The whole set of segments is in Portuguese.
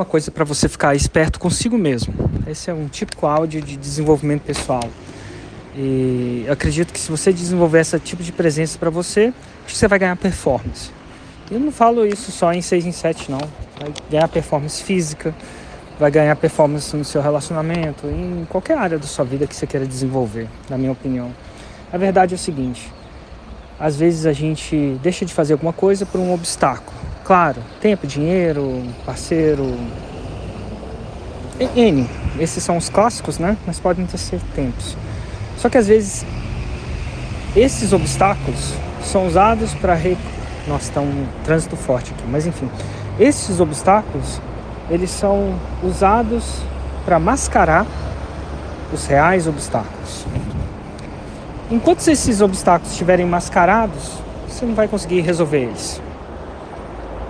uma coisa para você ficar esperto consigo mesmo. Esse é um típico áudio de desenvolvimento pessoal. E acredito que se você desenvolver esse tipo de presença para você, você vai ganhar performance. Eu não falo isso só em 6 em 7 não. Vai ganhar performance física, vai ganhar performance no seu relacionamento, em qualquer área da sua vida que você queira desenvolver, na minha opinião. A verdade é o seguinte: às vezes a gente deixa de fazer alguma coisa por um obstáculo. Claro, tempo, dinheiro, parceiro. N. Esses são os clássicos, né? Mas podem ter ser tempos. Só que às vezes esses obstáculos são usados para. Re... Nossa, está um trânsito forte aqui, mas enfim. Esses obstáculos eles são usados para mascarar os reais obstáculos. Enquanto esses obstáculos estiverem mascarados, você não vai conseguir resolver eles.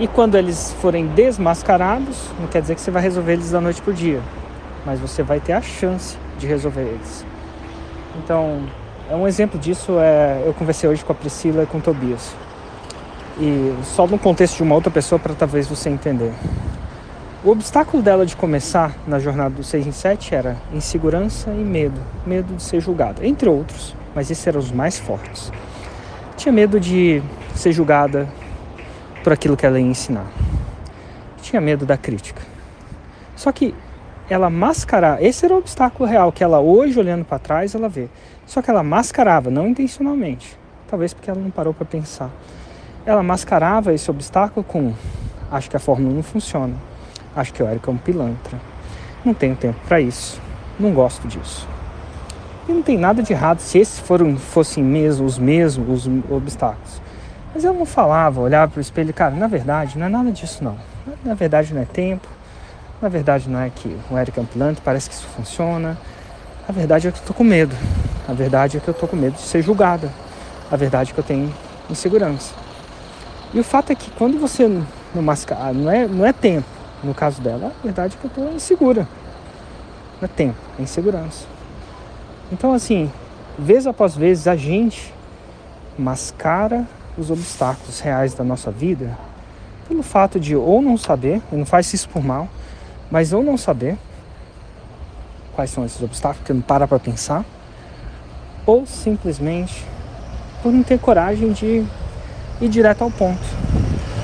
E quando eles forem desmascarados, não quer dizer que você vai resolver eles da noite para o dia, mas você vai ter a chance de resolver eles. Então, é um exemplo disso é eu conversei hoje com a Priscila e com o Tobias. E só no contexto de uma outra pessoa para talvez você entender. O obstáculo dela de começar na jornada do 6 em 7 era insegurança e medo, medo de ser julgada, entre outros, mas esses eram os mais fortes. Tinha medo de ser julgada por aquilo que ela ia ensinar. Tinha medo da crítica. Só que ela mascarar, esse era o obstáculo real que ela hoje olhando para trás ela vê. Só que ela mascarava, não intencionalmente, talvez porque ela não parou para pensar. Ela mascarava esse obstáculo com acho que a fórmula não funciona. Acho que o Érico é um pilantra. Não tenho tempo para isso. Não gosto disso. E não tem nada de errado se esses foram, fossem mesmo os mesmos os obstáculos. Mas eu não falava, olhava para o espelho, cara, na verdade não é nada disso não. Na verdade não é tempo, na verdade não é que o Eric é um pilantra, parece que isso funciona. A verdade é que eu estou com medo. A verdade é que eu estou com medo de ser julgada. A verdade é que eu tenho insegurança. E o fato é que quando você não mascar, não é, não é tempo, no caso dela, a verdade é que eu estou insegura. Não é tempo, é insegurança. Então, assim, vez após vez, a gente mascara os obstáculos reais da nossa vida pelo fato de ou não saber, e não faz isso por mal, mas ou não saber quais são esses obstáculos, porque não para para pensar, ou simplesmente por não ter coragem de ir direto ao ponto.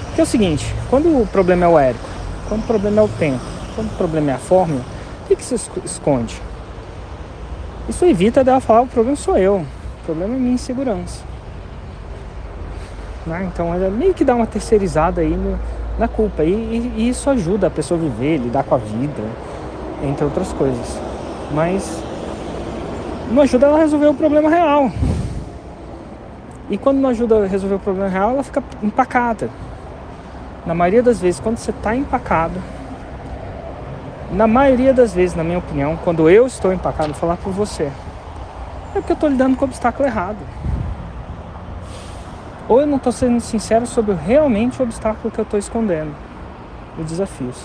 Porque é o seguinte, quando o problema é o Érico, quando o problema é o tempo, quando o problema é a fórmula, o que, que se esconde? Isso evita dela falar: o problema sou eu, o problema é minha insegurança. Né? Então ela meio que dá uma terceirizada aí no, na culpa. E, e, e, isso ajuda a pessoa a viver, lidar com a vida, entre outras coisas. Mas não ajuda ela a resolver o problema real. E quando não ajuda a resolver o problema real, ela fica empacada. Na maioria das vezes, quando você está empacado, na maioria das vezes, na minha opinião, quando eu estou empacado, vou falar por você, é porque eu estou lidando com o obstáculo errado. Ou eu não estou sendo sincero sobre realmente o obstáculo que eu estou escondendo, os desafios.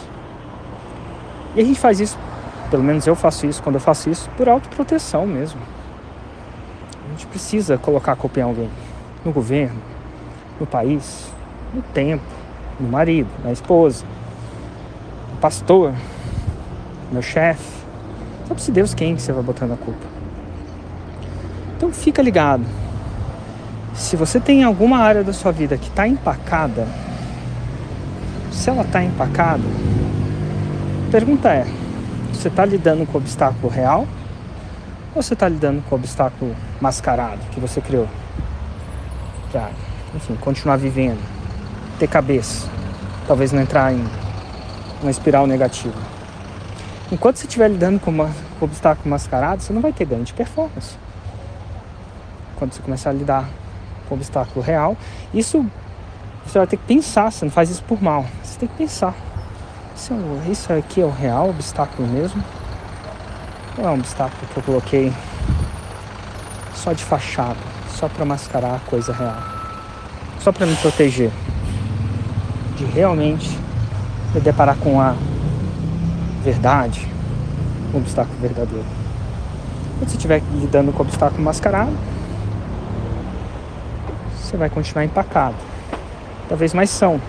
E a gente faz isso, pelo menos eu faço isso, quando eu faço isso, por autoproteção mesmo. A gente precisa colocar a culpa em alguém, no governo, no país, no tempo, no marido, na esposa, no pastor, meu chefe. Sabe-se Deus quem que você vai botando a culpa. Então fica ligado. Se você tem alguma área da sua vida que está empacada, se ela está empacada, pergunta é: você está lidando com o obstáculo real ou você está lidando com o obstáculo mascarado que você criou? Para, enfim, continuar vivendo, ter cabeça, talvez não entrar em uma espiral negativa. Enquanto você estiver lidando com, uma, com obstáculo mascarado, você não vai ter ganho de performance. Quando você começar a lidar com obstáculo real, isso você vai ter que pensar, você não faz isso por mal. Você tem que pensar. Isso, é isso aqui é o real obstáculo mesmo? Ou é um obstáculo que eu coloquei só de fachada, só para mascarar a coisa real? Só para me proteger de realmente me deparar com a verdade, um obstáculo verdadeiro. Quando você estiver lidando com o obstáculo mascarado, você vai continuar empacado. Talvez mais são.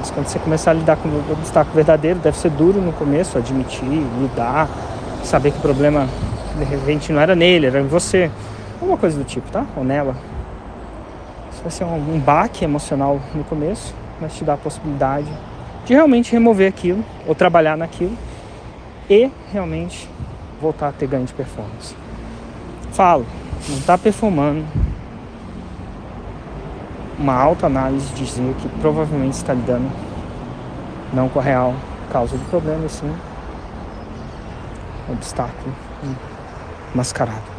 Mas quando você começar a lidar com o obstáculo verdadeiro, deve ser duro no começo, admitir, lidar, saber que o problema de repente não era nele, era em você. Alguma coisa do tipo, tá? Ou nela. Isso vai ser um, baque emocional no começo, mas te dá a possibilidade de realmente remover aquilo, ou trabalhar naquilo, e realmente voltar a ter ganho de performance. Falo, não está performando, uma autoanálise dizer que provavelmente está lidando não com a real causa do problema, sim obstáculo mascarado.